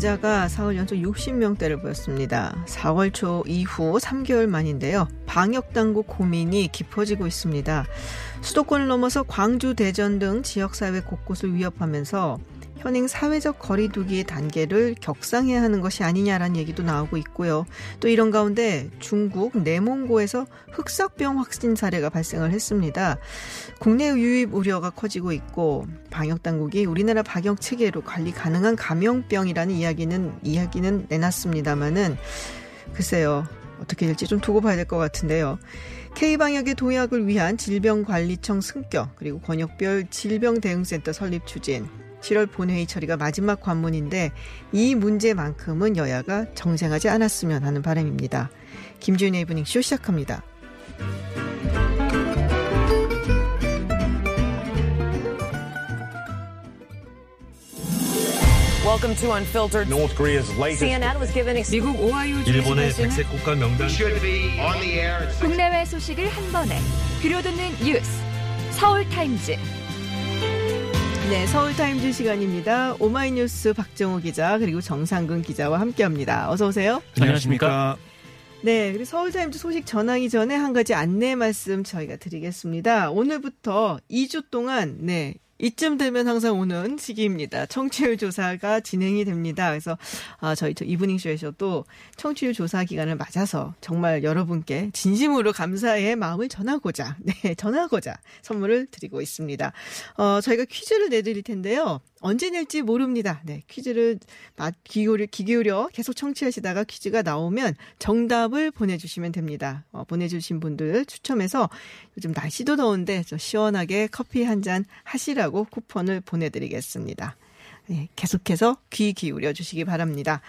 코로나19 확진자가 사흘 연속 60명대를 보였습니다. 4월 초 이후 3개월 만인데요. 방역 당국 고민이 깊어지고 있습니다. 수도권을 넘어서 광주, 대전 등 지역사회 곳곳을 위협하면서 현행 사회적 거리두기 단계를 격상해야 하는 것이 아니냐라는 얘기도 나오고 있고요. 또 이런 가운데 중국 내몽고에서 흑사병 확진 사례가 발생을 했습니다. 국내 유입 우려가 커지고 있고 방역 당국이 우리나라 방역 체계로 관리 가능한 감염병이라는 이야기는 이야기는 내놨습니다마는 글쎄요. 어떻게 될지 좀 두고 봐야 될 것 같은데요. K방역의 도약을 위한 질병관리청 승격 그리고 권역별 질병대응센터 설립 추진 7월 본회의 처리가 마지막 관문인데 이 문제만큼은 여야가 정쟁하지 않았으면 하는 바람입니다. 김준의 이브닝쇼 시작합니다. Welcome to Unfiltered. North Korea's latest CNN was given ex- 미국 오하이오 일본의 백색 국가 명단 should be on the air at 국내외 소식을 한 번에 들려듣는 뉴스 서울 타임즈 네, 서울타임즈 시간입니다. 오마이뉴스 박정호 기자 그리고 정상근 기자와 함께합니다. 어서 오세요. 안녕하십니까? 네, 그리고 서울타임즈 소식 전하기 전에 한 가지 안내 말씀 저희가 드리겠습니다. 오늘부터 2주 동안 네. 이쯤 되면 항상 오는 시기입니다. 청취율 조사가 진행이 됩니다. 그래서 아, 저희 저 이브닝 쇼에서도 청취율 조사 기간을 맞아서 정말 여러분께 진심으로 감사의 마음을 전하고자, 네, 전하고자 선물을 드리고 있습니다. 어, 저희가 퀴즈를 내드릴 텐데요. 언제 낼지 모릅니다. 네, 퀴즈를 맛 기울여, 귀 기울여 계속 청취하시다가 퀴즈가 나오면 정답을 보내주시면 됩니다. 어, 보내주신 분들 추첨해서 요즘 날씨도 더운데 저 시원하게 커피 한 잔 하시라고 쿠폰을 보내드리겠습니다. 네, 계속해서 귀 기울여 주시기 바랍니다.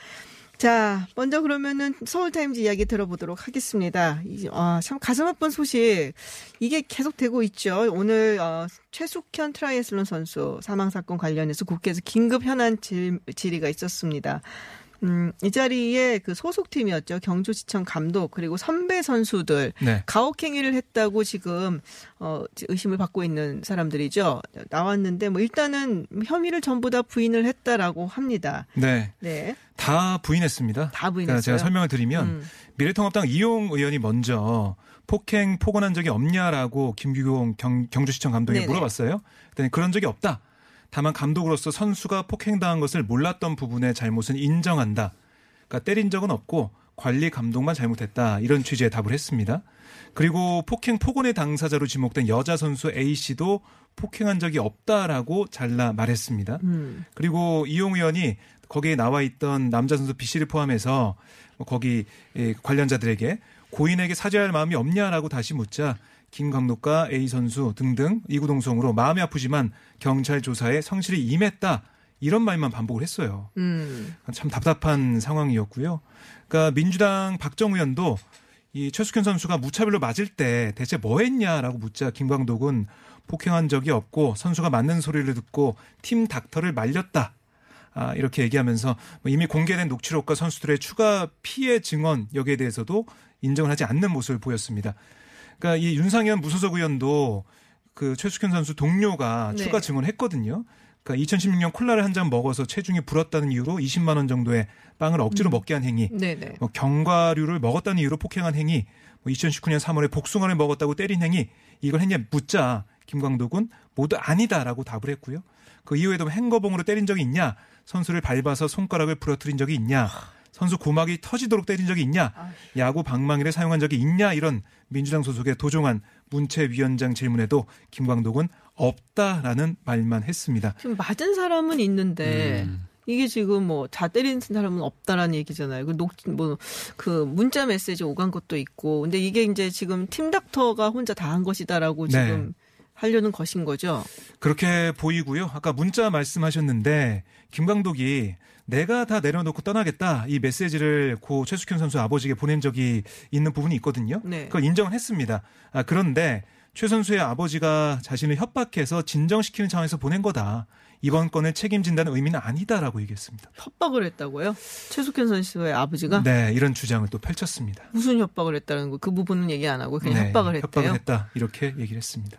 자, 먼저 그러면은 서울타임즈 이야기 들어보도록 하겠습니다. 이- 아, 참 가슴 아픈 소식. 이게 계속되고 있죠. 오늘, 어, 최숙현 트라이애슬론 선수 사망사건 관련해서 국회에서 긴급 현안 질, 질의가 있었습니다. 음, 이 자리에 그 소속팀이었죠. 경주시청 감독, 그리고 선배 선수들. 네. 가혹행위를 했다고 지금, 어, 의심을 받고 있는 사람들이죠. 나왔는데, 뭐, 일단은 혐의를 전부 다 부인을 했다라고 합니다. 네, 네. 다 부인했습니다. 다 부인했어요. 그러니까 제가 설명을 드리면 음. 미래통합당 이용 의원이 먼저 폭행 폭언한 적이 없냐라고 김규용 경, 경주시청 감독에게. 물어봤어요. 그랬더니 그런 적이 없다. 다만 감독으로서 선수가 폭행당한 것을 몰랐던 부분의 잘못은 인정한다. 그러니까 때린 적은 없고 관리 감독만 잘못했다. 이런 취지의 답을 했습니다. 그리고 폭행 폭언의 당사자로 지목된 여자 선수 A 씨도 폭행한 적이 없다라고 잘라 말했습니다. 음. 그리고 이용 의원이 거기에 나와 있던 남자 선수 B 씨를 포함해서 뭐 거기 예, 관련자들에게 고인에게 사죄할 마음이 없냐라고 다시 묻자 김 감독과 A 선수 등등 이구동성으로 마음이 아프지만 경찰 조사에 성실히 임했다 이런 말만 반복을 했어요. 음. 참 답답한 상황이었고요. 그러니까 민주당 박정 의원도 이 최숙현 선수가 무차별로 맞을 때 대체 뭐 했냐라고 묻자 김 감독은 폭행한 적이 없고 선수가 맞는 소리를 듣고 팀 닥터를 말렸다. 아, 이렇게 얘기하면서 뭐 이미 공개된 녹취록과 선수들의 추가 피해 증언 여기에 대해서도 인정을 하지 않는 모습을 보였습니다. 그러니까 이 윤상현 무소속 의원도 그 최숙현 선수 동료가 네. 추가 증언했거든요. 그러니까 2016년 콜라를 한 잔 먹어서 체중이 불었다는 이유로 20만 원 정도의 빵을 억지로 먹게 한 행위, 네네. 뭐 견과류를 먹었다는 이유로 폭행한 행위, 뭐 2019년 3월에 복숭아를 먹었다고 때린 행위, 이걸 했냐 묻자 김광독은 모두 아니다라고 답을 했고요. 그 이후에도 행거봉으로 때린 적이 있냐, 선수를 밟아서 손가락을 부러뜨린 적이 있냐, 선수 고막이 터지도록 때린 적이 있냐, 야구 방망이를 사용한 적이 있냐 이런 민주당 소속의 도종환 문체위원장 질문에도 김광독은 없다라는 말만 했습니다. 지금 맞은 사람은 있는데 음. 이게 지금 뭐 다 때리는 사람은 없다라는 얘기잖아요. 그 녹, 뭐, 그 문자 메시지 오간 것도 있고. 근데 이게 이제 지금 팀 닥터가 혼자 다 한 것이다라고 네. 지금 하려는 것인 거죠. 그렇게 보이고요. 아까 문자 말씀하셨는데 김 감독이 내가 다 내려놓고 떠나겠다 이 메시지를 고 최숙현 선수 아버지에게 보낸 적이 있는 부분이 있거든요. 네. 그걸 인정을 했습니다. 아, 그런데 최 선수의 아버지가 자신을 협박해서 진정시키는 차원에서 보낸 거다. 이번 건을 책임진다는 의미는 아니다라고 얘기했습니다. 협박을 했다고요? 최숙현 선수의 아버지가 네, 이런 주장을 또 펼쳤습니다. 무슨 협박을 했다는 거? 그 부분은 얘기 안 하고 그냥 네, 협박을 했대요. 협박을 했다. 이렇게 얘기를 했습니다.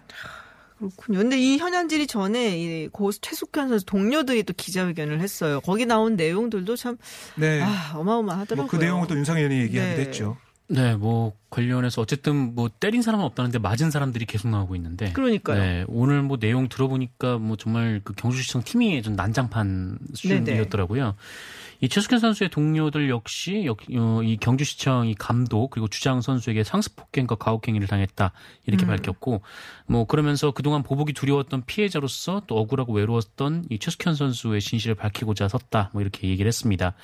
그렇군요. 근데 이 현안질이 전에 이 고 최숙현 선수 동료들이 또 기자회견을 했어요. 거기 나온 내용들도 참 네. 아, 어마어마하더라고요. 뭐 그 내용을 또 의원이 얘기하기도 네. 했죠. 네, 뭐 관련해서 어쨌든 뭐 때린 사람은 없다는데 맞은 사람들이 계속 나오고 있는데. 그러니까요. 네, 오늘 뭐 내용 들어보니까 뭐 정말 그 경주시청 팀이 좀 난장판 수준이었더라고요. 이 최숙현 선수의 동료들 역시 역- 어, 이 경주시청 이 감독 그리고 주장 선수에게 상습 폭행과 가혹행위를 당했다 이렇게 음. 밝혔고 뭐 그러면서 그동안 보복이 두려웠던 피해자로서 또 억울하고 외로웠던 이 최숙현 선수의 진실을 밝히고자 섰다 뭐 이렇게 얘기를 했습니다.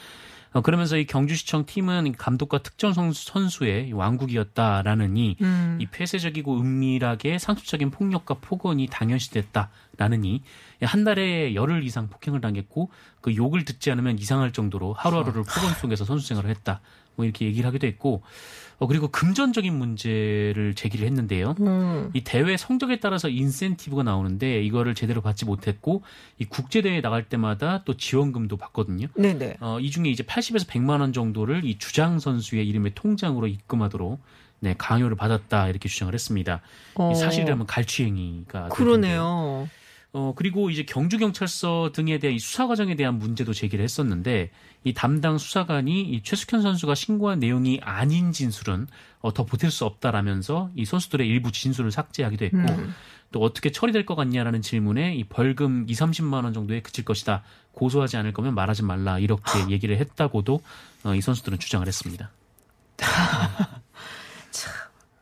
어, 그러면서 이 경주시청 팀은 감독과 특정 선수, 선수의 왕국이었다라느니 음. 이 폐쇄적이고 은밀하게 상습적인 폭력과 폭언이 당연시됐다라느니 한 달에 열흘 이상 폭행을 당했고 그 욕을 듣지 않으면 이상할 정도로 하루하루를 폭언 속에서 선수 생활을 했다. 뭐 이렇게 얘기를 하기도 했고 어 그리고 금전적인 문제를 제기를 했는데요. 음. 이 대회 성적에 따라서 인센티브가 나오는데 이거를 제대로 받지 못했고 이 국제 대회 나갈 때마다 또 지원금도 받거든요. 네네. 어, 이 중에 이제 80에서 100만 원 정도를 이 주장 선수의 이름의 통장으로 입금하도록 네, 강요를 받았다 이렇게 주장을 했습니다. 어. 이 사실이라면 갈취행위가. 그러네요. 어, 그리고 이제 경주경찰서 등에 대한 이 수사 과정에 대한 문제도 제기를 했었는데 이 담당 수사관이 이 최숙현 선수가 신고한 내용이 아닌 진술은 어, 더 보탤 수 없다라면서 이 선수들의 일부 진술을 삭제하기도 했고 음. 또 어떻게 처리될 것 같냐라는 질문에 이 벌금 2, 30만 원 정도에 그칠 것이다. 고소하지 않을 거면 말하지 말라 이렇게 얘기를 했다고도 어, 이 선수들은 주장을 했습니다.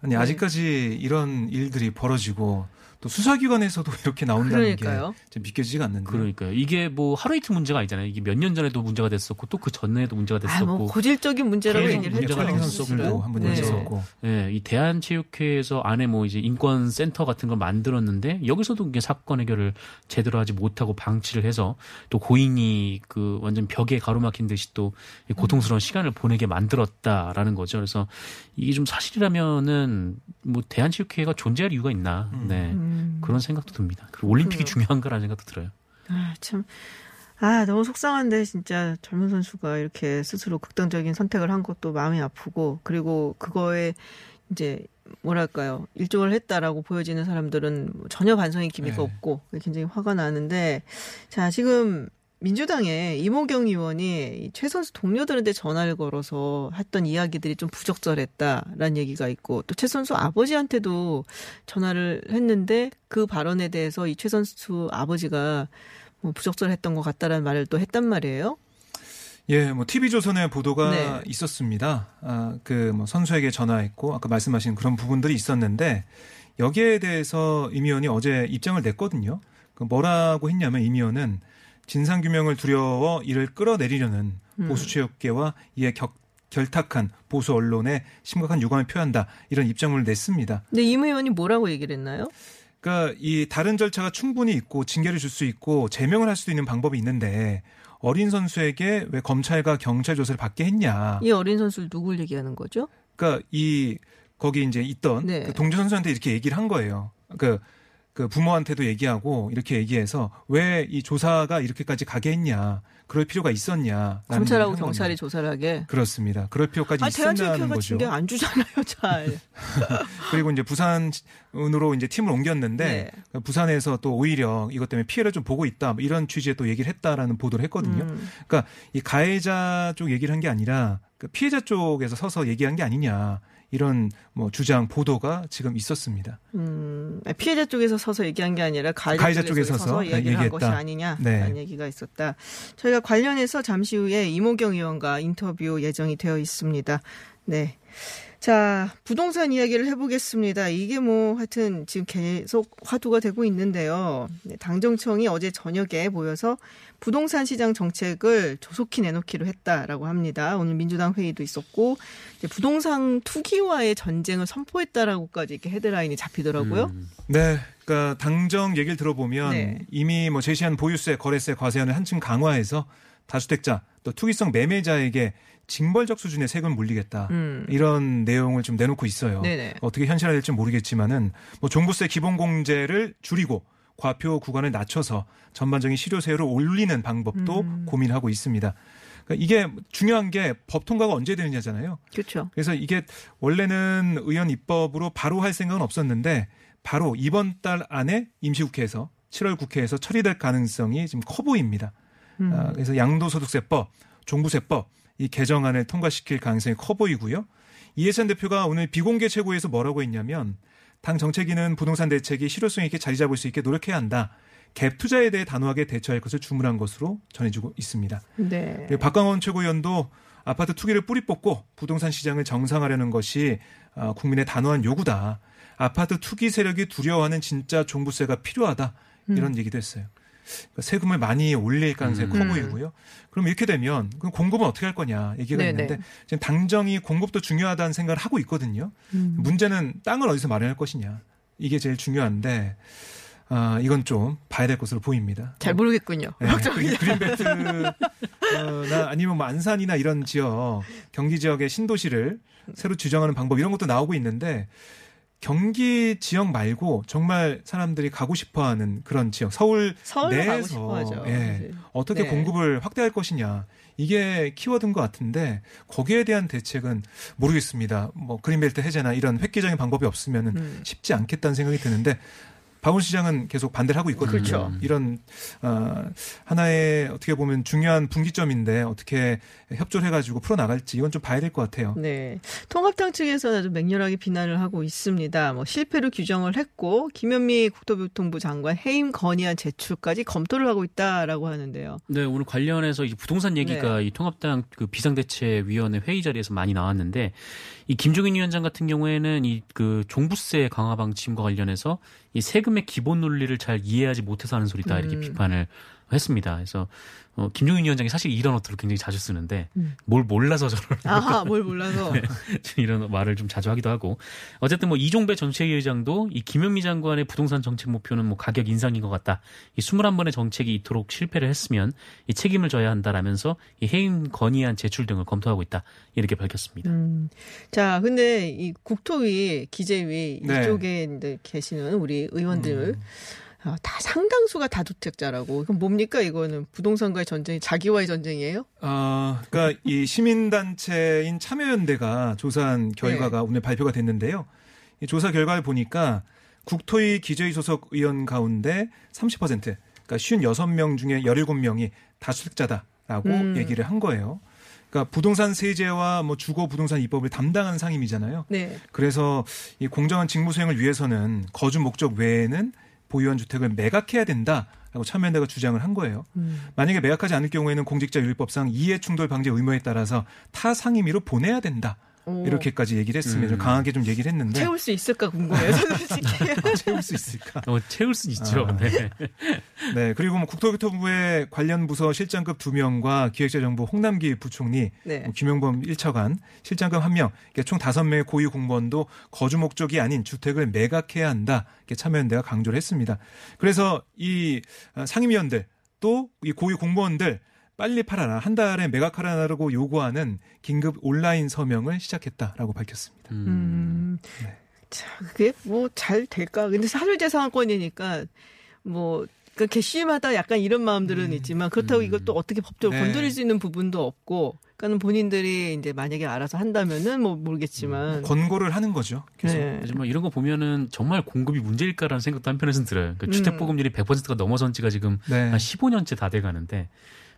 아니 아직까지 이런 일들이 벌어지고 또 수사기관에서도 이렇게 나온다는 그러니까요. 게좀 믿겨지지가 않는데. 그러니까요. 이게 뭐 하루 이틀 문제가 아니잖아요. 이게 몇 년 전에도 문제가 됐었고 또 그 전에도 문제가 아, 됐었고. 뭐 고질적인 문제라고 얘기를 문제가 했죠. 있었고. 한번 네. 있었고. 예, 이 대한체육회에서 안에 뭐 이제 인권 센터 같은 걸 만들었는데 여기서도 이게 사건 해결을 제대로 하지 못하고 방치를 해서 또 고인이 그 완전 벽에 가로막힌 듯이 또이 고통스러운 시간을 보내게 만들었다라는 거죠. 그래서 이게 좀 사실이라면은 뭐 대한체육회가 존재할 이유가 있나? 네. 음. 그런 생각도 듭니다. 그리고 올림픽이 그래요. 중요한가라는 생각도 들어요. 아, 참. 아, 너무 속상한데, 진짜 젊은 선수가 이렇게 스스로 극단적인 선택을 한 것도 마음이 아프고, 그리고 그거에 이제, 뭐랄까요, 일종을 했다라고 보여지는 사람들은 전혀 반성의 기미가 네. 없고, 굉장히 화가 나는데, 자, 지금 민주당의 이모경 의원이 이최 선수 동료들한테 전화를 걸어서 했던 이야기들이 좀 부적절했다라는 얘기가 있고 또 최 선수 아버지한테도 전화를 했는데 그 발언에 대해서 이 최 선수 아버지가 뭐 부적절했던 것 같다라는 말을 또 했단 말이에요. 예, 뭐 TV조선의 보도가 네. 있었습니다. 아, 그 뭐 선수에게 전화했고 아까 말씀하신 그런 부분들이 있었는데 여기에 대해서 임 의원이 어제 입장을 냈거든요. 그 뭐라고 했냐면 임 의원은 진상 규명을 두려워 이를 끌어내리려는 음. 보수 체육계와 이에 격, 결탁한 보수 언론에 심각한 유감을 표한다 이런 입장문을 냈습니다. 근데 임 의원이 뭐라고 얘기를 했나요? 그러니까 이 다른 절차가 충분히 있고 징계를 줄 수 있고 제명을 할 수도 있는 방법이 있는데 어린 선수에게 왜 검찰과 경찰 조사를 받게 했냐? 이 어린 선수를 누굴 얘기하는 거죠? 그러니까 이 거기 이제 있던 네. 그 동주 선수한테 이렇게 얘기를 한 거예요. 그, 그 부모한테도 얘기하고 이렇게 얘기해서 왜 이 조사가 이렇게까지 가게 했냐? 그럴 필요가 있었냐? 검찰하고 경찰이 조사를 하게. 그렇습니다. 그럴 필요까지 아, 있었냐는 거죠. 징계 안 주잖아요, 잘. 그리고 이제 부산으로 이제 팀을 옮겼는데 네. 부산에서 또 오히려 이것 때문에 피해를 좀 보고 있다 뭐 이런 취지의 또 얘기를 했다라는 보도를 했거든요. 음. 그러니까 이 가해자 쪽 얘기를 한 게 아니라 그 피해자 쪽에서 서서 얘기한 게 아니냐 이런 뭐 주장 보도가 지금 있었습니다. 음, 피해자 쪽에서 서서 얘기한 게 아니라 가해자, 가해자 쪽에서, 쪽에서 서서 얘기를 한. 것이 아니냐라는 네. 얘기가 있었다. 저희가 관련해서 잠시 후에 이모경 의원과 인터뷰 예정이 되어 있습니다. 네. 자, 부동산 이야기를 해보겠습니다. 이게 뭐 하여튼 지금 계속 화두가 되고 있는데요. 네, 당정청이 어제 저녁에 모여서 부동산 시장 정책을 조속히 내놓기로 했다라고 합니다. 오늘 민주당 회의도 있었고 이제 부동산 투기와의 전쟁을 선포했다라고까지 이렇게 헤드라인이 잡히더라고요. 음. 네. 그러니까 당정 얘기를 들어보면 네. 이미 뭐 제시한 보유세, 거래세, 과세안을 한층 강화해서 다주택자 또 투기성 매매자에게 징벌적 수준의 세금을 물리겠다. 음. 이런 내용을 좀 내놓고 있어요. 네네. 어떻게 현실화될지 모르겠지만은 뭐 종부세 기본공제를 줄이고 과표 구간을 낮춰서 전반적인 실효세율을 올리는 방법도 음. 고민하고 있습니다. 그러니까 이게 중요한 게 법 통과가 언제 되느냐잖아요. 그렇죠. 그래서 이게 원래는 의원 입법으로 바로 할 생각은 없었는데 바로 이번 달 안에 임시국회에서 7월 국회에서 처리될 가능성이 지금 커 보입니다. 음. 아, 그래서 양도소득세법, 종부세법 이 개정안을 통과시킬 가능성이 커 보이고요. 이해찬 대표가 오늘 비공개 최고에서 뭐라고 했냐면 당 정책위는 부동산 대책이 실효성 있게 자리 잡을 수 있게 노력해야 한다. 갭 투자에 대해 단호하게 대처할 것을 주문한 것으로 전해지고 있습니다. 네. 그리고 박광원 최고위원도 아파트 투기를 뿌리 뽑고 부동산 시장을 정상화하려는 것이 어, 국민의 단호한 요구다. 아파트 투기 세력이 두려워하는 진짜 종부세가 필요하다. 이런 얘기도 했어요. 그러니까 세금을 많이 올릴 가능성이 커 음. 보이고요. 그럼 이렇게 되면 그럼 공급은 어떻게 할 거냐 얘기가 네네. 있는데 지금 당정이 공급도 중요하다는 생각을 하고 있거든요. 음. 문제는 땅을 어디서 마련할 것이냐 이게 제일 중요한데 아, 이건 좀 봐야 될 것으로 보입니다. 잘 모르겠군요. 네, 그 그린벨트나 아니면 뭐 안산이나 이런 지역 경기 지역의 신도시를 새로 지정하는 방법 이런 것도 나오고 있는데 경기 지역 말고 정말 사람들이 가고 싶어하는 그런 지역 서울 내에서. 예, 네. 어떻게 네. 공급을 확대할 것이냐 이게 키워드인 것 같은데 거기에 대한 대책은 모르겠습니다. 뭐 그린벨트 해제나 이런 획기적인 방법이 없으면은 음. 쉽지 않겠다는 생각이 드는데 박원 시장은 계속 반대를 하고 있거든요. 그렇죠. 이런 어, 하나의 어떻게 보면 중요한 분기점인데 어떻게 협조를 해가지고 풀어 나갈지 이건 좀 봐야 될 것 같아요. 네. 통합당 측에서는 아주 맹렬하게 비난을 하고 있습니다. 뭐 실패로 규정을 했고 김현미 국토교통부 장관 해임 건의안 제출까지 검토를 하고 있다라고 하는데요. 네, 오늘 관련해서 이 부동산 얘기가 이 통합당 그 비상대책위원회 회의 자리에서 많이 나왔는데 이 김종인 위원장 같은 경우에는 이 그 종부세 강화 방침과 관련해서 이 세금의 기본 논리를 잘 이해하지 못해서 하는 소리다 이렇게 음. 비판을 했습니다. 그래서 어, 김종인 위원장이 사실 이런 어투를 굉장히 자주 쓰는데 음. 뭘 몰라서 저런 아하, 뭘 몰라서. 네. 이런 말을 좀 자주 하기도 하고 어쨌든 뭐 이종배 정책위 의장도 이 김현미 장관의 부동산 정책 목표는 뭐 가격 인상인 것 같다. 이 21번의 정책이 이토록 실패를 했으면 이 책임을 져야 한다라면서 이 해임 건의안 제출 등을 검토하고 있다. 이렇게 밝혔습니다. 음. 자, 근데 이 국토위, 기재위 네. 이쪽에 이제 계시는 우리 의원들 음. 아, 다 상당수가 다주택자라고. 그럼 뭡니까 이거는 부동산과의 전쟁이 자기와의 전쟁이에요? 아, 그러니까 이 시민단체인 참여연대가 조사한 결과가 오늘 발표가 됐는데요. 이 조사 결과를 보니까 국토위 기재위 소속 의원 가운데 30% 그러니까 56명 중에 17명이 다주택자다라고 음. 얘기를 한 거예요. 그러니까 부동산 세제와 뭐 주거 부동산 입법을 담당하는 상임이잖아요. 네. 그래서 이 공정한 직무 수행을 위해서는 거주 목적 외에는 보유한 주택을 매각해야 된다 라고 참여연대가 주장을 한 거예요. 음. 만약에 매각하지 않을 경우에는 공직자 윤리법상 이해 충돌 방지 의무에 따라서 타 상임위로 보내야 된다. 오. 이렇게까지 얘기를 했으면 좀 음. 강하게 좀 얘기를 했는데 채울 수 있을까 궁금해요. 채울 수 있을까? 어, 채울 수 있죠. 아. 네. 네. 그리고 뭐 국토교통부의 관련 부서 실장급 두 명과 기획재정부 홍남기 부총리, 네. 뭐 김영범 1차관, 실장급 한 명, 이렇게 총 다섯 명의 고위 공무원도 거주 목적이 아닌 주택을 매각해야 한다. 이렇게 참여연대가 강조를 했습니다. 그래서 이 어, 상임위원들 또 이 고위 공무원들 빨리 팔아라 한 달에 매각하라고 요구하는 긴급 온라인 서명을 시작했다라고 밝혔습니다. 음. 네. 자, 그게 뭐 잘 될까? 근데 사실재산권이니까 뭐그 개시마다 약간 이런 마음들은 있지만 그렇다고 이걸 또 어떻게 법적으로 네. 건드릴 수 있는 부분도 없고 그러니까는 본인들이 이제 만약에 알아서 한다면은 뭐 모르겠지만 권고를 하는 거죠. 계속. 네. 그래서 뭐 이런 거 보면은 정말 공급이 문제일까라는 생각도 한편에서는 들어요. 그 음. 주택 보급률이 100%가 넘어선 지가 지금 네. 한 15년째 다 돼가는데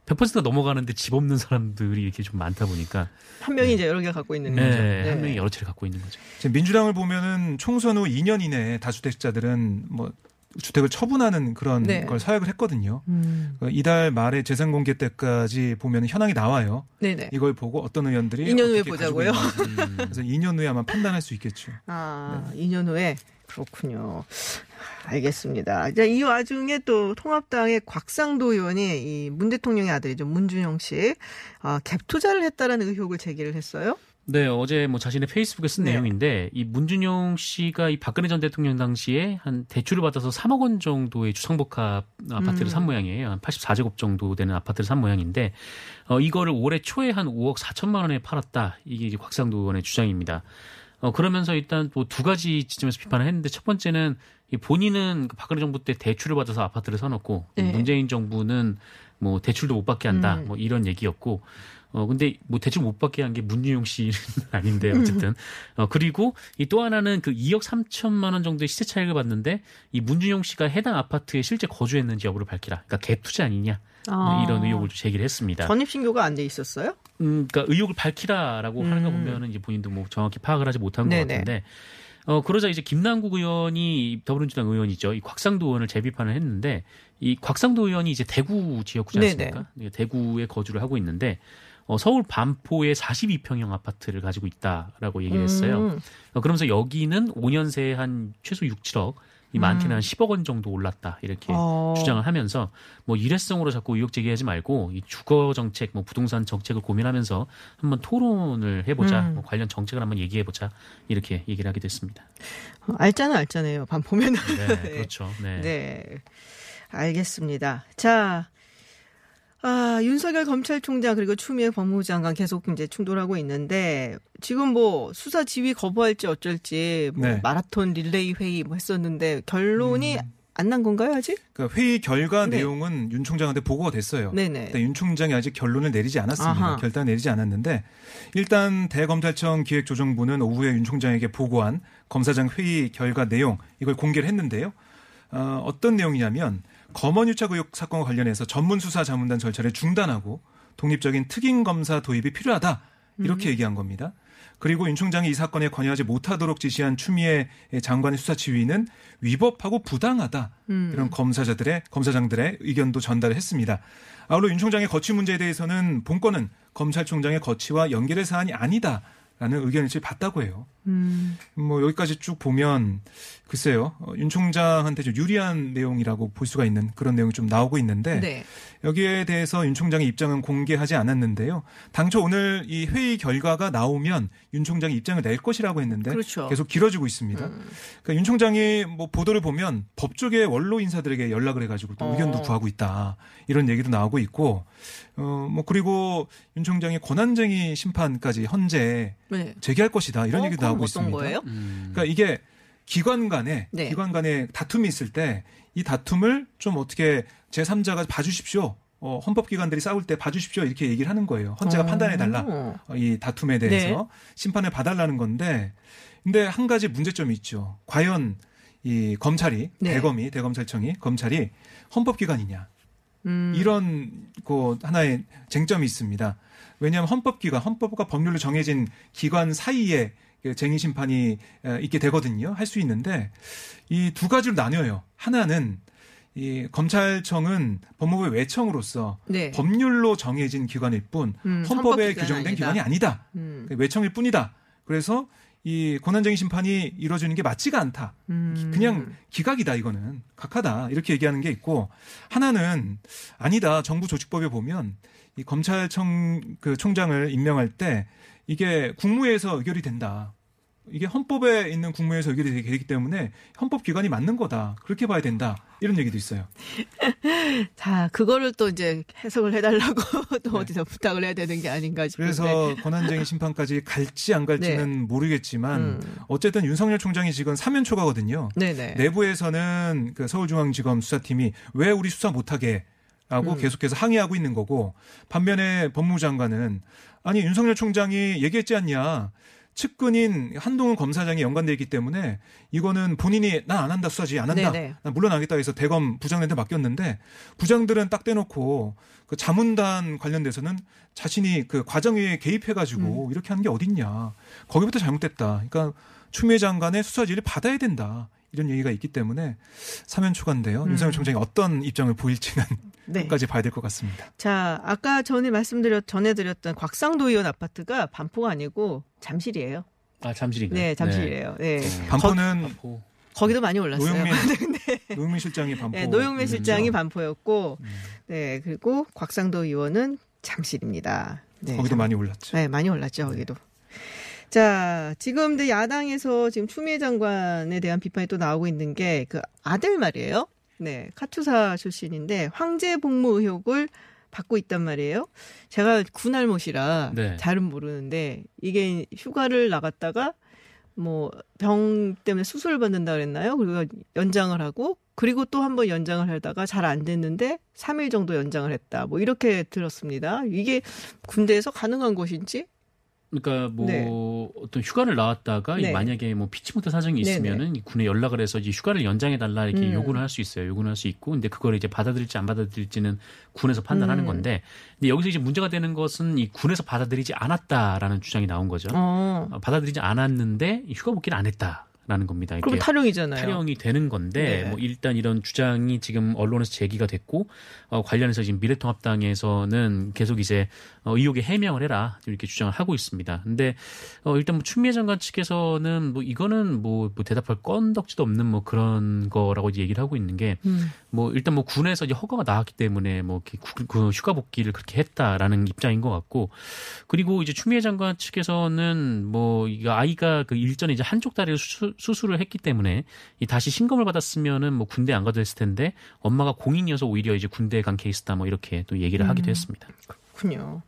100%가 넘어가는데 집 없는 사람들이 이렇게 좀 많다 보니까 한 명이 이제 여러 개 갖고 있는 거죠. 네, 네. 한 명이 여러 채를 갖고 있는 거죠. 지금 민주당을 보면은 총선 후 2년 이내에 다주택자들은 뭐 주택을 처분하는 그런 네. 걸 서약을 했거든요. 음. 그 이달 말에 재산 공개 때까지 보면 현황이 나와요. 네네. 이걸 보고 어떤 의원들이 2년 후에 보자고요? 그래서 2년 후에 아마 판단할 수 있겠죠. 아, 네. 2년 후에 그렇군요. 알겠습니다. 자, 이 와중에 또 통합당의 곽상도 의원이 이 문 대통령의 아들이죠 문준영 씨, 아, 갭 투자를 했다라는 의혹을 제기를 했어요. 네, 어제 뭐 자신의 페이스북에 쓴 네. 내용인데 이 문준용 씨가 이 박근혜 전 대통령 당시에 한 대출을 받아서 3억 원 정도의 주상복합 아파트를 음. 산 모양이에요. 한 84제곱 정도 되는 아파트를 산 모양인데 어 이거를 올해 초에 한 5억 4천만 원에 팔았다. 이게 이제 곽상도 의원의 주장입니다. 어 그러면서 일단 뭐 두 가지 지점에서 비판을 했는데 첫 번째는 이 본인은 그 박근혜 정부 때 대출을 받아서 아파트를 사놓고 네. 문재인 정부는 뭐 대출도 못 받게 한다. 음. 뭐 이런 얘기였고 어 근데 뭐 대출 못 받게 한 게 문유용 씨는 아닌데 어쨌든 어 그리고 이 또 하나는 그 2억 3천만 원 정도의 시세 차익을 받는데 이 문준용 씨가 해당 아파트에 실제 거주했는지 여부를 밝히라. 그러니까 갭 투자 아니냐 아. 이런 의혹을 제기를 했습니다. 전입 신고가 안 돼 있었어요? 음, 그러니까 의혹을 밝히라라고 하는 거 음. 보면은 이제 본인도 뭐 정확히 파악을 하지 못한 것 네네. 같은데. 어, 그러자 이제 김남국 의원이 더불어민주당 의원이죠. 이 곽상도 의원을 재비판을 했는데 이 곽상도 의원이 이제 대구 지역구지 네네. 않습니까? 네, 대구에 거주를 하고 있는데 어, 서울 반포에 42평형 아파트를 가지고 있다라고 얘기를 했어요. 음. 어, 그러면서 여기는 5년 새에 한 최소 6, 7억, 이 많게는 한 10억 원 정도 올랐다 이렇게 음. 어. 주장을 하면서 뭐 일회성으로 자꾸 의혹 제기하지 말고 이 주거 정책, 뭐 부동산 정책을 고민하면서 한번 토론을 해보자, 음. 뭐 관련 정책을 한번 얘기해보자 이렇게 얘기를 하게 됐습니다. 어, 알잖아, 알잖아요. 반 보면은. 네, 그렇죠. 네. 네. 알겠습니다. 자, 아, 윤석열 검찰총장 그리고 추미애 법무부 장관 계속 이제 충돌하고 있는데 지금 뭐 수사 지휘 거부할지 어쩔지 뭐 네. 마라톤 릴레이 회의 뭐 했었는데 결론이 음. 안난 건가요, 아직? 그러니까 회의 결과 네. 내용은 윤 총장한테 보고가 됐어요. 네네. 근데 윤 총장이 아직 결론을 내리지 않았습니다. 아하. 결단 내리지 않았는데 일단 대검찰청 기획조정부는 오후에 윤 총장에게 보고한 검사장 회의 결과 내용 이걸 공개를 했는데요. 어, 어떤 내용이냐면 검언유착 의혹 사건과 관련해서 전문 수사 자문단 절차를 중단하고 독립적인 특임 검사 도입이 필요하다 이렇게 얘기한 겁니다. 그리고 윤 총장이 이 사건에 관여하지 못하도록 지시한 추미애 장관의 수사 지휘는 위법하고 부당하다. 음. 이런 검사자들의 검사장들의 의견도 전달을 했습니다. 아울러 윤 총장의 거취 문제에 대해서는 본건은 검찰총장의 거취와 연결의 사안이 아니다라는 의견을 받다고 해요. 음. 뭐 여기까지 쭉 보면 글쎄요 어, 윤 총장한테 좀 유리한 내용이라고 볼 수가 있는 그런 내용이 좀 나오고 있는데 네. 여기에 대해서 윤 총장의 입장은 공개하지 않았는데요. 당초 오늘 이 회의 결과가 나오면 윤 총장이 입장을 낼 것이라고 했는데 그렇죠. 계속 길어지고 있습니다. 음. 그러니까 윤 총장이 뭐 보도를 보면 법조계 원로 인사들에게 연락을 해가지고 또 어. 의견도 구하고 있다 이런 얘기도 나오고 있고 어뭐 그리고 윤 총장의 권한쟁의 심판까지 현재 네. 제기할 것이다 이런 어, 얘기도 나오고 어떤 있습니다. 거예요? 음. 그러니까 이게 기관 간에 네. 기관 간에 다툼이 있을 때 이 다툼을 좀 어떻게 제3자가 봐주십시오. 어, 헌법기관들이 싸울 때 봐주십시오 이렇게 얘기를 하는 거예요. 헌재가 어. 판단해 달라. 어, 이 다툼에 대해서 네. 심판을 봐달라는 건데, 근데 한 가지 문제점이 있죠. 과연 이 검찰이 네. 대검이 대검찰청이 검찰이 헌법기관이냐 음. 이런 그 하나의 쟁점이 있습니다. 왜냐하면 헌법기관, 헌법과 법률로 정해진 기관 사이에 그 쟁의 심판이 에, 있게 되거든요. 할 수 있는데 이 두 가지로 나뉘어요. 하나는 이 검찰청은 법무부의 외청으로서 네. 법률로 정해진 기관일 뿐 음, 헌법에 규정된 아니다. 기관이 아니다. 음. 외청일 뿐이다. 그래서 이 권한쟁의 심판이 이루어지는 게 맞지가 않다. 음. 그냥 기각이다 이거는 각하다 이렇게 얘기하는 게 있고 하나는 아니다 정부 조직법에 보면 이 검찰청 그 총장을 임명할 때 이게 국무회에서 의결이 된다. 이게 헌법에 있는 국무회에서 의결이 되기 때문에 헌법 기관이 맞는 거다. 그렇게 봐야 된다. 이런 얘기도 있어요. 자, 그거를 또 이제 해석을 해달라고 또 네. 어디서 부탁을 해야 되는 게 아닌가 싶은데. 그래서 권한쟁의 심판까지 갈지 안 갈지는 모르겠지만 음. 어쨌든 윤석열 총장이 지금 사면 초과거든요. 네네. 내부에서는 그 서울중앙지검 수사팀이 왜 우리 수사 못하게 라고 음. 계속해서 항의하고 있는 거고 반면에 법무부 장관은 아니 윤석열 총장이 얘기했지 않냐 측근인 한동훈 검사장이 연관돼 있기 때문에 이거는 본인이 난안 한다 수사지 안 한다 네네. 난 물러나겠다 해서 대검 부장한테 맡겼는데 부장들은 딱 떼놓고 그 자문단 관련돼서는 자신이 그 과정에 개입해가지고 음. 이렇게 하는 게 어딨냐 거기부터 잘못됐다 그러니까 추미애 장관의 수사지를 받아야 된다 이런 얘기가 있기 때문에 사면 초과인데요 음. 윤석열 총장이 어떤 입장을 보일지는 네. 끝까지 봐야 될 것 같습니다. 자, 아까 전에 말씀드렸, 전해드렸던 곽상도 의원 아파트가 반포가 아니고 잠실이에요. 아 잠실인가요? 네, 잠실이에요. 네. 반포는 반포. 거기도 많이 올랐어요. 노영민 노영민 실장이 반포 네, 노영민 실장이 음. 반포였고, 네, 그리고 곽상도 의원은 잠실입니다. 네, 거기도 참- 많이 올랐죠. 네, 많이 올랐죠, 거기도. 자, 지금 근데 야당에서 지금 추미애 장관에 대한 비판이 또 나오고 있는 게 그 아들 말이에요. 네, 카투사 출신인데 황제 복무 의혹을 받고 있단 말이에요. 제가 군알못이라 네. 잘은 모르는데 이게 휴가를 나갔다가 뭐 병 때문에 수술을 받는다 그랬나요? 그리고 연장을 하고 그리고 또 한 번 연장을 하다가 잘 안 됐는데 3일 정도 연장을 했다. 뭐 이렇게 들었습니다. 이게 군대에서 가능한 것인지? 그러니까 뭐 네. 어떤 휴가를 나왔다가 이 네. 만약에 뭐 피치 못할 사정이 네네. 있으면은 이 군에 연락을 해서 이제 휴가를 연장해 달라 이렇게 음. 요구를 할 수 있어요. 요구를 할 수 있고 근데 그걸 이제 받아들일지 안 받아들일지는 군에서 판단하는 음. 건데 근데 여기서 이제 문제가 되는 것은 이 군에서 받아들이지 않았다라는 주장이 나온 거죠. 어. 어, 받아들이지 않았는데 이 휴가 복귀를 안 했다 라는 겁니다. 이게 그럼 탈영이잖아요. 탈영이 되는 건데 네. 뭐 일단 이런 주장이 지금 언론에서 제기가 됐고 어, 관련해서 지금 미래통합당에서는 계속 이제 어, 의혹에 해명을 해라 이렇게 주장을 하고 있습니다. 근데 어, 일단 뭐 추미애 장관 측에서는 뭐 이거는 뭐, 뭐 대답할 건덕지도 없는 뭐 그런 거라고 이제 얘기를 하고 있는 게 음. 뭐 일단 뭐 군에서 이제 허가가 나왔기 때문에 뭐 구- 그 휴가 복귀를 그렇게 했다라는 입장인 것 같고 그리고 이제 추미애 장관 측에서는 뭐 이거 아이가 그 일전에 이제 한쪽 다리를 수, 수술을 했기 때문에 이 다시 신검을 받았으면은 뭐 군대 안 가도 됐을 텐데 엄마가 공인이어서 오히려 이제 군대에 간 케이스다 뭐 이렇게 또 얘기를 음. 하기도 했습니다. 그렇군요.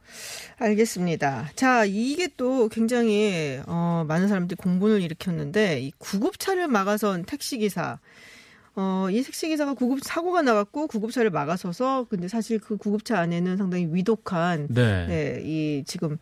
알겠습니다. 자, 이게 또 굉장히 어, 많은 사람들이 공분을 일으켰는데 이 구급차를 막아선 택시 기사. 어, 이 택시기사가 구급 사고가 나갔고 구급차를 막아서서 근데 사실 그 구급차 안에는 상당히 위독한 네. 네, 이 지금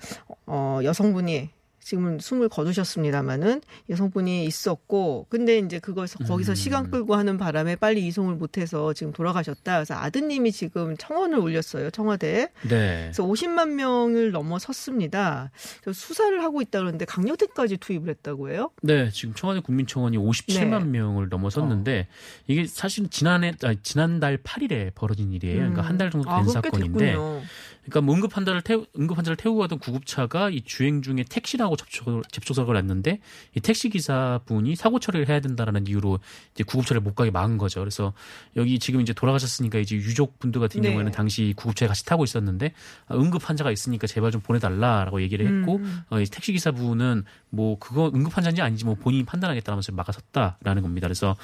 어 여성분이 지금은 숨을 거두셨습니다마는 여성분이 있었고 근데 이제 그것서 거기서 음. 시간 끌고 하는 바람에 빨리 이송을 못해서 지금 돌아가셨다. 그래서 아드님이 지금 청원을 올렸어요 청와대에. 네. 그래서 50만 명을 넘어섰습니다. 수사를 하고 있다 그러는데 강력대까지 투입을 했다고 해요. 네, 지금 청와대 국민청원이 57만 네. 명을 넘어섰는데 이게 사실 지난해 아니, 지난달 8일에 벌어진 일이에요. 그러니까 한 달 정도 된 아, 그럼 꽤 사건인데 됐군요. 그러니까 뭐 응급 환자를 태우, 응급 환자를 태우고 가던 구급차가 이 주행 중에 택시라고 접촉 접촉사고를 났는데 이 택시 기사분이 사고 처리를 해야 된다라는 이유로 이제 구급차를 못 가게 막은 거죠. 그래서 여기 지금 이제 돌아가셨으니까 이제 유족분들 같은 네. 경우에는 당시 구급차에 같이 타고 있었는데 아, 응급 환자가 있으니까 제발 좀 보내달라라고 얘기를 했고 음. 어, 이 택시 기사분은 뭐 그거 응급 환자인지 아닌지 뭐 본인이 판단하겠다면서 막아섰다라는 겁니다. 그래서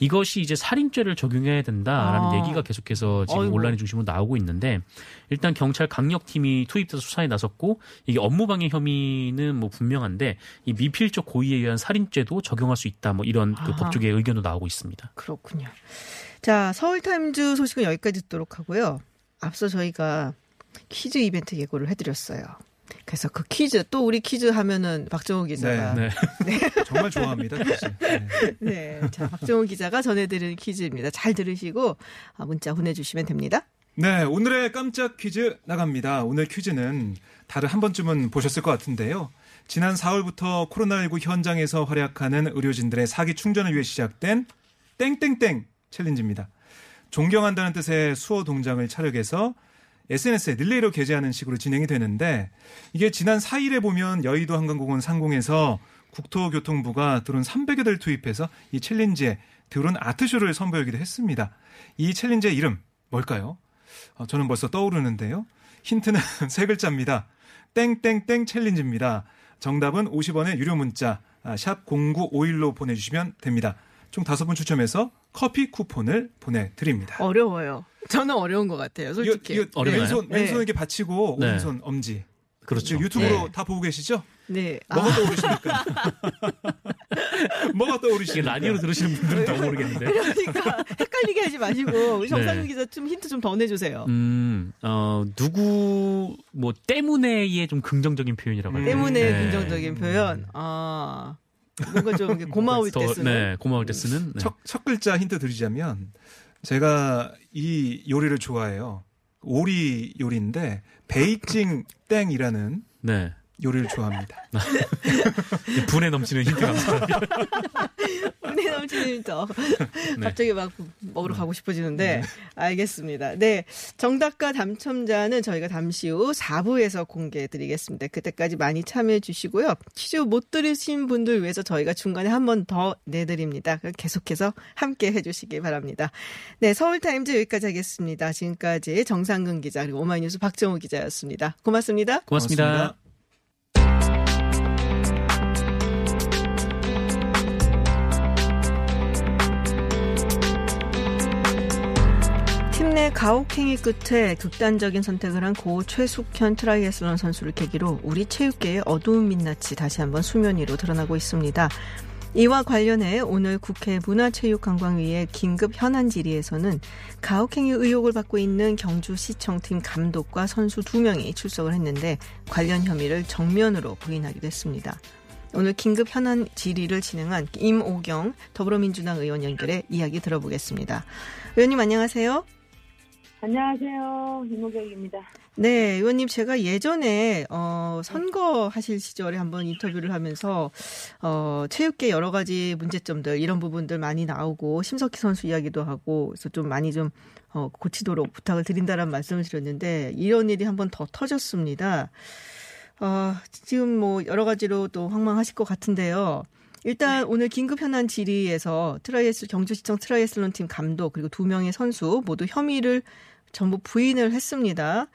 이것이 이제 살인죄를 적용해야 된다라는 아. 얘기가 계속해서 지금 어이구. 온라인 중심으로 나오고 있는데 일단 경찰 강력팀이 투입돼서 수사에 나섰고 이게 업무방해 혐의는 뭐 분명한데 이 미필적 고의에 의한 살인죄도 적용할 수 있다 뭐 이런 그. 법조계의 의견도 나오고 있습니다. 그렇군요. 자, 서울타임즈 소식은 여기까지 듣도록 하고요. 앞서 저희가 퀴즈 이벤트 예고를 해드렸어요. 그래서 그 퀴즈 또 우리 퀴즈 하면은 박정호 기자가 네. 정말 좋아합니다. 네. 네. 자, 박정호 기자가 전해드리는 퀴즈입니다. 잘 들으시고 아, 문자 보내주시면 됩니다. 네, 오늘의 깜짝 퀴즈 나갑니다. 오늘 퀴즈는 다들 한 번쯤은 보셨을 것 같은데요. 지난 4월부터 코로나19 현장에서 활약하는 의료진들의 사기 충전을 위해 시작된 땡땡땡 챌린지입니다. 존경한다는 뜻의 수어 동작을 촬영해서 SNS에 릴레이로 게재하는 식으로 진행이 되는데 이게 지난 4일에 보면 여의도 한강공원 상공에서 국토교통부가 드론 300여 대를 투입해서 이 챌린지에 드론 아트쇼를 선보이기도 했습니다. 이 챌린지의 이름 뭘까요? 어, 저는 벌써 떠오르는데요. 힌트는 세 글자입니다. 땡땡땡 챌린지입니다. 정답은 50원의 유료 문자 아, 샵 0951로 보내주시면 됩니다. 총 다섯 분 추첨해서 커피 쿠폰을 보내드립니다. 어려워요. 저는 어려운 것 같아요. 솔직히. 이거, 이거? 왼손, 네. 왼손 이렇게 받치고 네. 오른손 엄지. 그렇죠. 유튜브로 네. 다 보고 계시죠? 네. 뭐가 아, 떠오르십니까? 뭐가 이게 떠오르십니까? 라디오로 들으시는 분들은 더 모르겠는데. 그러니까 헷갈리게 하지 마시고 우리 정상윤 네. 기자 좀 힌트 좀 더 내주세요. 음, 어, 누구, 뭐, 때문에의 좀 긍정적인 표현이라고 할까요? 때문에 네. 긍정적인 표현. 아 뭔가 좀 이렇게 고마울 때 더, 쓰는. 네, 고마울 때 쓰는. 네. 첫, 첫 글자 힌트 드리자면 제가 이 요리를 좋아해요. 오리 요리인데 베이징 땡이라는 네. 요리를 좋아합니다. 분에 넘치는 힌트 감사합니다. 분에 넘치는 더 네. 갑자기 막 먹으러 가고 싶어지는데 알겠습니다. 네 정답과 당첨자는 저희가 잠시 후 4부에서 공개해 드리겠습니다. 그때까지 많이 참여해 주시고요. 퀴즈 못 들으신 분들 위해서 저희가 중간에 한 번 더 내드립니다. 계속해서 함께 해 주시기 바랍니다. 네 서울타임즈 여기까지 하겠습니다. 지금까지 정상근 기자 그리고 오마이뉴스 박정우 기자였습니다. 고맙습니다. 고맙습니다. 고맙습니다. 가혹행위 끝에 극단적인 선택을 한 고 최숙현 트라이애슬론 선수를 계기로 우리 체육계의 어두운 민낯이 다시 한번 수면 위로 드러나고 있습니다. 이와 관련해 오늘 국회 문화체육관광위의 긴급 현안 질의에서는 가혹행위 의혹을 받고 있는 경주시청팀 감독과 선수 두 명이 출석을 했는데 관련 혐의를 정면으로 부인하기도 했습니다. 오늘 긴급 현안 질의를 진행한 임오경 더불어민주당 의원 연결해 이야기 들어보겠습니다. 의원님 안녕하세요. 안녕하세요. 임호경입니다. 네, 의원님 제가 예전에 어 선거 하실 시절에 한번 인터뷰를 하면서 어 체육계 여러 가지 문제점들 이런 부분들 많이 나오고 심석희 선수 이야기도 하고 그래서 좀 많이 좀 어, 고치도록 부탁을 드린다는 말씀을 드렸는데 이런 일이 한번 더 터졌습니다. 어, 지금 뭐 여러 가지로 또 황망하실 것 같은데요. 일단 오늘 긴급 현안 질의에서 트라이애슬 경주시청 트라이애슬론 팀 감독 그리고 두 명의 선수 모두 혐의를 전부 부인을 했습니다.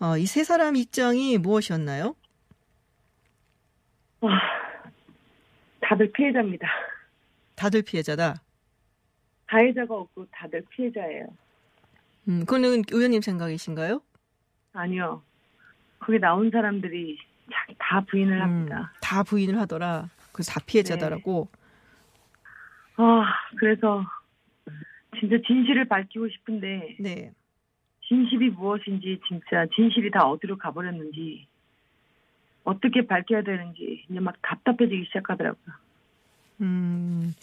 어, 이 세 사람 입장이 무엇이었나요? 와, 다들 피해자입니다. 다들 피해자다. 가해자가 없고 다들 피해자예요. 음, 그거는 의원님 생각이신가요? 아니요. 거기 나온 사람들이 다 부인을 음, 합니다. 다 부인을 하더라. 그래서 다 피해자다라고. 아, 그래서 진짜 진실을 밝히고 싶은데 네. 진실이 무엇인지 진짜 진실이 다 어디로 가버렸는지 어떻게 밝혀야 되는지 이제 막 답답해지기 시작하더라고요. 음.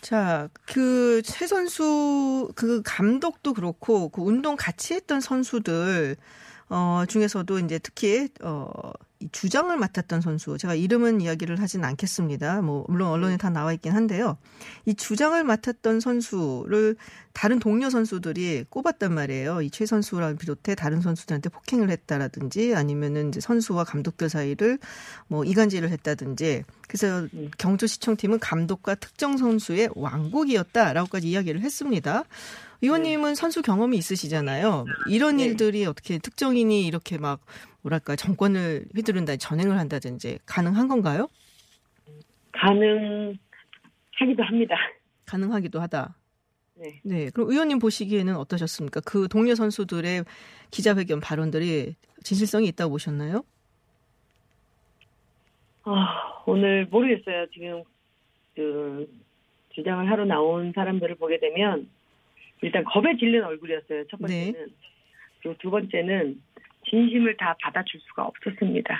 자, 그, 최 선수, 그 감독도 그렇고, 그 운동 같이 했던 선수들, 어, 중에서도 이제 특히, 어, 이 주장을 맡았던 선수, 제가 이름은 이야기를 하진 않겠습니다. 뭐, 물론 언론에 다 나와 있긴 한데요. 이 주장을 맡았던 선수를 다른 동료 선수들이 꼽았단 말이에요. 이 최 선수를 비롯해 다른 선수들한테 폭행을 했다라든지 아니면은 이제 선수와 감독들 사이를 뭐 이간질을 했다든지 그래서 경주시청팀은 감독과 특정 선수의 왕국이었다라고까지 이야기를 했습니다. 의원님은 선수 경험이 있으시잖아요. 이런 네. 일들이 어떻게 특정인이 이렇게 막 뭐랄까 정권을 휘두른다 전행을 한다든지 가능한 건가요? 가능하기도 합니다. 가능하기도 하다. 네. 네. 그럼 의원님 보시기에는 어떠셨습니까? 그 동료 선수들의 기자회견 발언들이 진실성이 있다고 보셨나요? 아, 오늘 모르겠어요. 지금 그 주장을 하러 나온 사람들을 보게 되면 일단 겁에 질린 얼굴이었어요. 첫 번째는. 네. 그리고 두 번째는 진심을 다 받아줄 수가 없었습니다.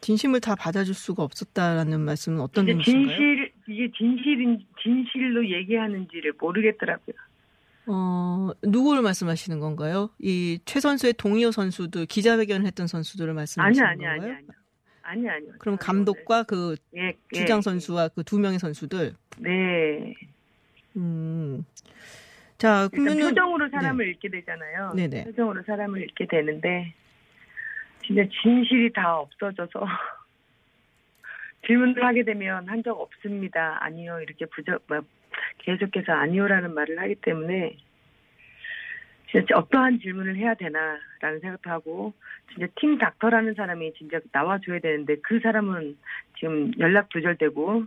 진심을 다 받아줄 수가 없었다라는 말씀은 어떤 이제 의미신가요? 진실 이게 진실인 진실로 얘기하는지를 모르겠더라고요. 어, 누구를 말씀하시는 건가요? 이 최 선수의 동료 선수들 기자회견을 했던 선수들을 아니 말씀하시는 아니 아니 건가요? 아니 아니 아니. 그럼 감독과 그 예, 예, 주장 선수와 그 두 명의 선수들. 네. 음. 자, 일단 그러면은 표정으로 사람을 읽게 되잖아요. 네네. 표정으로 사람을 읽게 되는데 진짜 진실이 다 없어져서 질문을 하게 되면 한 적 없습니다. 아니요 이렇게 부정 뭐, 계속해서 아니요라는 말을 하기 때문에 진짜 어떠한 질문을 해야 되나라는 생각도 하고 진짜 팀 닥터라는 사람이 진짜 나와줘야 되는데 그 사람은 지금 연락 두절되고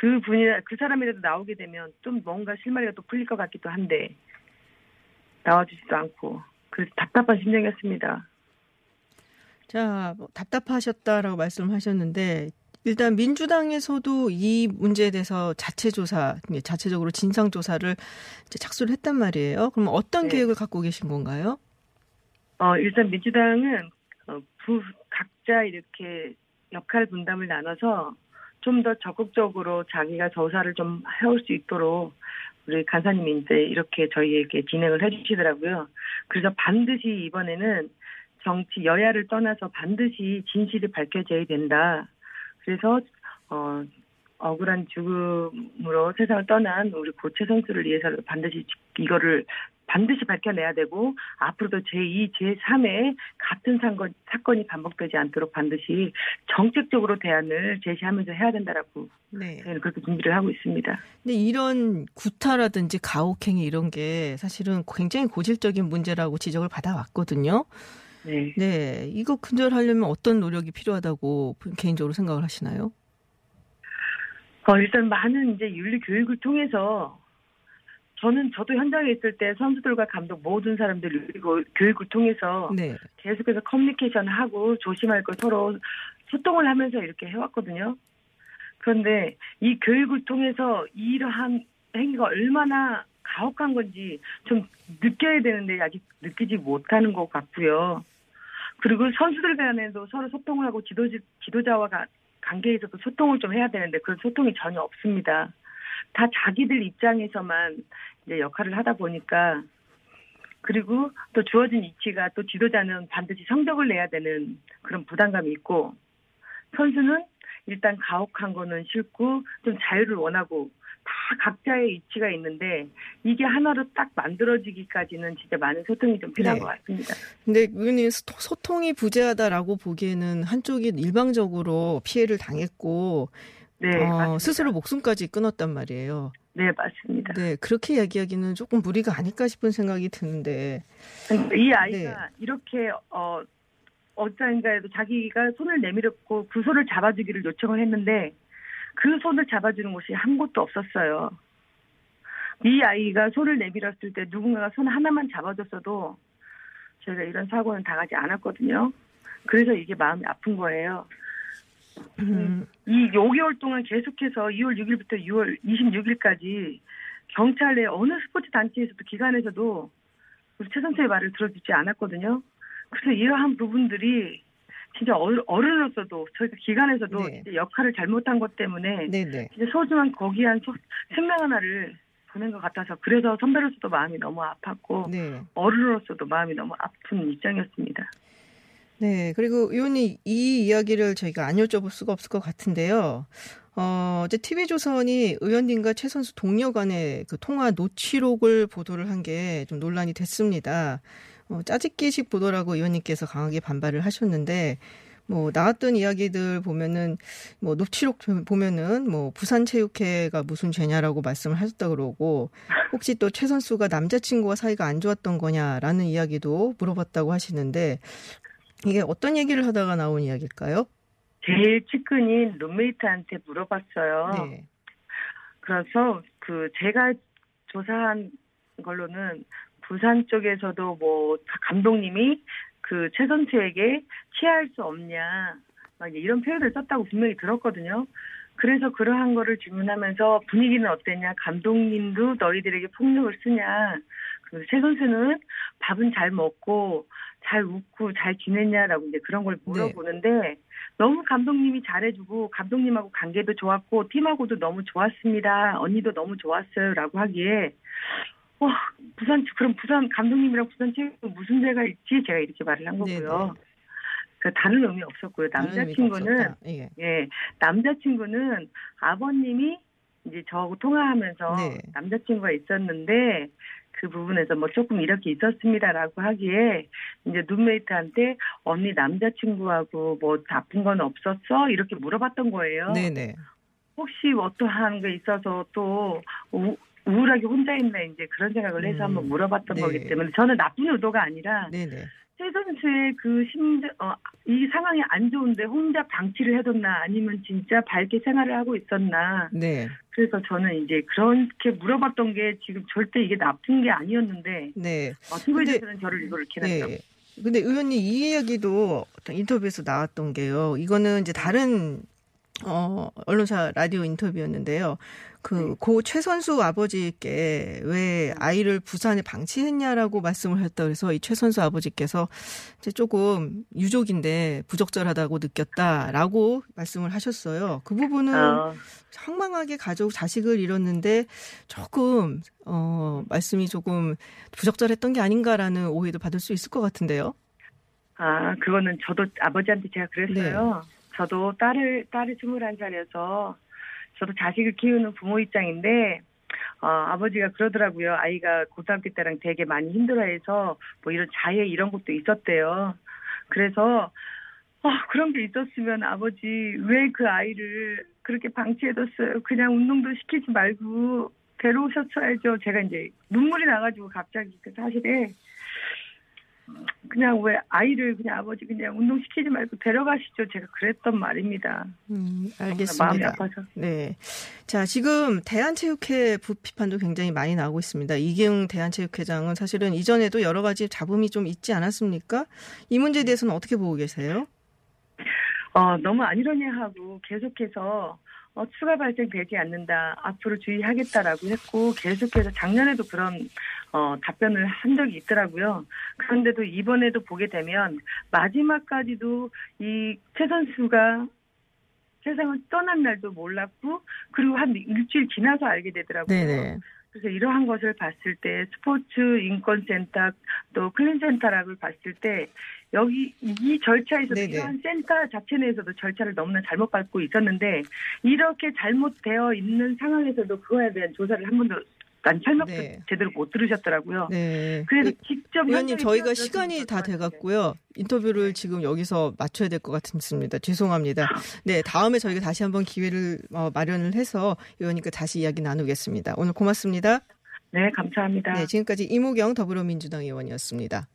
그 분이 그 사람이라도 나오게 되면 좀 뭔가 실마리가 또 풀릴 것 같기도 한데 나와주지도 않고 그래서 답답한 심정이었습니다. 자, 뭐 답답하셨다라고 말씀하셨는데 일단 민주당에서도 이 문제에 대해서 자체 조사, 자체적으로 진상 조사를 착수를 했단 말이에요. 그럼 어떤 네. 계획을 갖고 계신 건가요? 어, 일단 민주당은 어, 부, 각자 이렇게 역할 분담을 나눠서 좀 더 적극적으로 자기가 조사를 좀 해올 수 있도록 우리 간사님이 이제 이렇게 저희에게 진행을 해주시더라고요. 그래서 반드시 이번에는 정치 여야를 떠나서 반드시 진실이 밝혀져야 된다. 그래서 어, 억울한 죽음으로 세상을 떠난 우리 고체 선수를 위해서라도 반드시 이거를 반드시 밝혀내야 되고 앞으로도 제2, 제3의 같은 사건, 사건이 반복되지 않도록 반드시 정책적으로 대안을 제시하면서 해야 된다라고 네. 저희는 그렇게 준비를 하고 있습니다. 근데 이런 구타라든지 가혹행위 이런 게 사실은 굉장히 고질적인 문제라고 지적을 받아왔거든요. 네. 네. 이거 근절하려면 어떤 노력이 필요하다고 개인적으로 생각을 하시나요? 어, 일단 많은 이제 윤리 교육을 통해서 저는 저도 현장에 있을 때 선수들과 감독 모든 사람들 그리고 교육을 통해서 네. 계속해서 커뮤니케이션 하고 조심할 걸 서로 소통을 하면서 이렇게 해왔거든요. 그런데 이 교육을 통해서 이러한 행위가 얼마나 가혹한 건지 좀 느껴야 되는데 아직 느끼지 못하는 것 같고요. 그리고 선수들 간에도 서로 소통을 하고 지도, 지도자와 가- 관계에서도 소통을 좀 해야 되는데 그런 소통이 전혀 없습니다. 다 자기들 입장에서만 이제 역할을 하다 보니까 그리고 또 주어진 위치가 또 지도자는 반드시 성적을 내야 되는 그런 부담감이 있고 선수는 일단 가혹한 거는 싫고 좀 자유를 원하고 다 각자의 위치가 있는데 이게 하나로 딱 만들어지기까지는 진짜 많은 소통이 좀 필요한 네. 것 같습니다. 근데 의원님 소- 소통이 부재하다라고 보기에는 한쪽이 일방적으로 피해를 당했고 네, 어. 스스로 목숨까지 끊었단 말이에요. 네, 맞습니다. 네, 그렇게 이야기하기는 조금 무리가 아닐까 싶은 생각이 드는데. 이 아이가 이렇게 어 어디인가에도 자기가 손을 내밀었고 그 손을 잡아주기를 요청을 했는데 그 손을 잡아주는 곳이 한 곳도 없었어요. 이 아이가 손을 내밀었을 때 누군가가 손 하나만 잡아줬어도 저희가 이런 사고는 당하지 않았거든요. 그래서 이게 마음이 아픈 거예요. 음, 이 5개월 동안 계속해서 2월 6일부터 6월 26일까지 경찰 내 어느 스포츠 단체에서도 기관에서도 우리 최 선수의 말을 들어주지 않았거든요. 그래서 이러한 부분들이 진짜 어른- 어른으로서도 저희가 기관에서도 네. 역할을 잘못한 것 때문에 네네. 진짜 소중한 거기한 소- 생명 하나를 보낸 것 같아서 그래서 선배로서도 마음이 너무 아팠고 네. 어른으로서도 마음이 너무 아픈 입장이었습니다. 네. 그리고 의원님 이 이야기를 저희가 안 여쭤볼 수가 없을 것 같은데요. 어, 이제 TV조선이 의원님과 최 선수 동료 간의 그 통화 노치록을 보도를 한 게 좀 논란이 됐습니다. 어, 짜집기식 보도라고 의원님께서 강하게 반발을 하셨는데, 뭐, 나왔던 이야기들 보면은, 뭐, 녹취록 보면은, 뭐, 부산체육회가 무슨 죄냐라고 말씀을 하셨다 그러고, 혹시 또 최 선수가 남자친구와 사이가 안 좋았던 거냐라는 이야기도 물어봤다고 하시는데, 이게 어떤 얘기를 하다가 나온 이야기일까요? 제일 측근인 룸메이트한테 물어봤어요. 네. 그래서 그 제가 조사한 걸로는 부산 쪽에서도 뭐 감독님이 그 최 선수에게 취할 수 없냐 막 이런 표현을 썼다고 분명히 들었거든요. 그래서 그러한 거를 질문하면서 분위기는 어땠냐 감독님도 너희들에게 폭력을 쓰냐 그래서 최 선수는 밥은 잘 먹고 잘 웃고 잘 지냈냐라고 이제 그런 걸 물어보는데 너무 감독님이 잘해주고 감독님하고 관계도 좋았고 팀하고도 너무 좋았습니다. 언니도 너무 좋았어요라고 하기에 와 부산 그럼 부산 감독님이랑 부산 체육은 무슨 죄가 있지 제가 이렇게 말을 한 거고요. 그 다른 의미 없었고요. 남자친구는. 예. 예 남자친구는 아버님이 이제 저하고 통화하면서 네. 남자친구가 있었는데 그 부분에서 뭐 조금 이렇게 있었습니다라고 하기에 이제 룸메이트한테 언니 남자친구하고 뭐 나쁜 건 없었어 이렇게 물어봤던 거예요. 네네. 혹시 어떠한 게 있어서 또 우, 우울하게 혼자 있나 이제 그런 생각을 해서 음, 한번 물어봤던 네. 거기 때문에 저는 나쁜 의도가 아니라 네네. 최 선수의 그 심정 어, 이 상황이 안 좋은데 혼자 방치를 해뒀나 아니면 진짜 밝게 생활을 하고 있었나 네. 그래서 저는 이제 그렇게 물어봤던 게 지금 절대 이게 나쁜 게 아니었는데 네. 어, TV에서는 저를 이걸 이렇게 했죠. 네. 근데 의원님 이 이야기도 인터뷰에서 나왔던 게요. 이거는 이제 다른 어 언론사 라디오 인터뷰였는데요. 그고 최선수 아버지께 왜 아이를 부산에 방치했냐라고 말씀을 했다 그래서 이 최선수 아버지께서 이제 조금 유족인데 부적절하다고 느꼈다라고 말씀을 하셨어요. 그 부분은 어, 황망하게 가족 자식을 잃었는데 조금 어 말씀이 조금 부적절했던 게 아닌가라는 오해도 받을 수 있을 것 같은데요. 아 그거는 저도 아버지한테 제가 그랬어요. 네. 저도 딸을 딸이 21살이어서 저도 자식을 키우는 부모 입장인데 어, 아버지가 그러더라고요. 아이가 고등학교 때랑 되게 많이 힘들어해서 뭐 이런 자해 이런 것도 있었대요. 그래서 아, 그런 게 있었으면 아버지 왜 그 아이를 그렇게 방치해뒀어요. 그냥 운동도 시키지 말고 데려오셨어야죠. 제가 이제 눈물이 나가지고 갑자기 그 사실에 그냥 왜 아이를 그냥 아버지 그냥 운동시키지 말고 데려가시죠. 제가 그랬던 말입니다. 음, 마음이 알겠습니다. 아파서. 네. 자, 지금 대한체육회 부비판도 굉장히 많이 나오고 있습니다. 이기웅 대한체육회장은 사실은 이전에도 여러 가지 잡음이 좀 있지 않았습니까? 이 문제에 대해서는 어떻게 보고 계세요? 어, 너무 아니러니하고 계속해서 어, 추가 발생되지 않는다. 앞으로 주의하겠다라고 했고 계속해서 작년에도 그런 어, 답변을 한 적이 있더라고요. 그런데도 이번에도 보게 되면 마지막까지도 이 최 선수가 세상을 떠난 날도 몰랐고 그리고 한 일주일 지나서 알게 되더라고요. 네네. 그래서 이러한 것을 봤을 때 스포츠 인권센터 또 클린센터락을 봤을 때 여기 이 절차에서 네네. 필요한 센터 자체 내에서도 절차를 너무나 잘못 밟고 있었는데 이렇게 잘못되어 있는 상황에서도 그거에 대한 조사를 한 번도 난 설명도 네. 제대로 못 들으셨더라고요. 네. 그래서 직접 의원님 저희가 시간이 다 돼갔고요. 인터뷰를 지금 여기서 맞춰야 될 것 같습니다. 죄송합니다. 네, 다음에 저희가 다시 한번 기회를 어, 마련을 해서 의원님과 다시 이야기 나누겠습니다. 오늘 고맙습니다. 네, 감사합니다. 네, 지금까지 이무경 더불어민주당 의원이었습니다.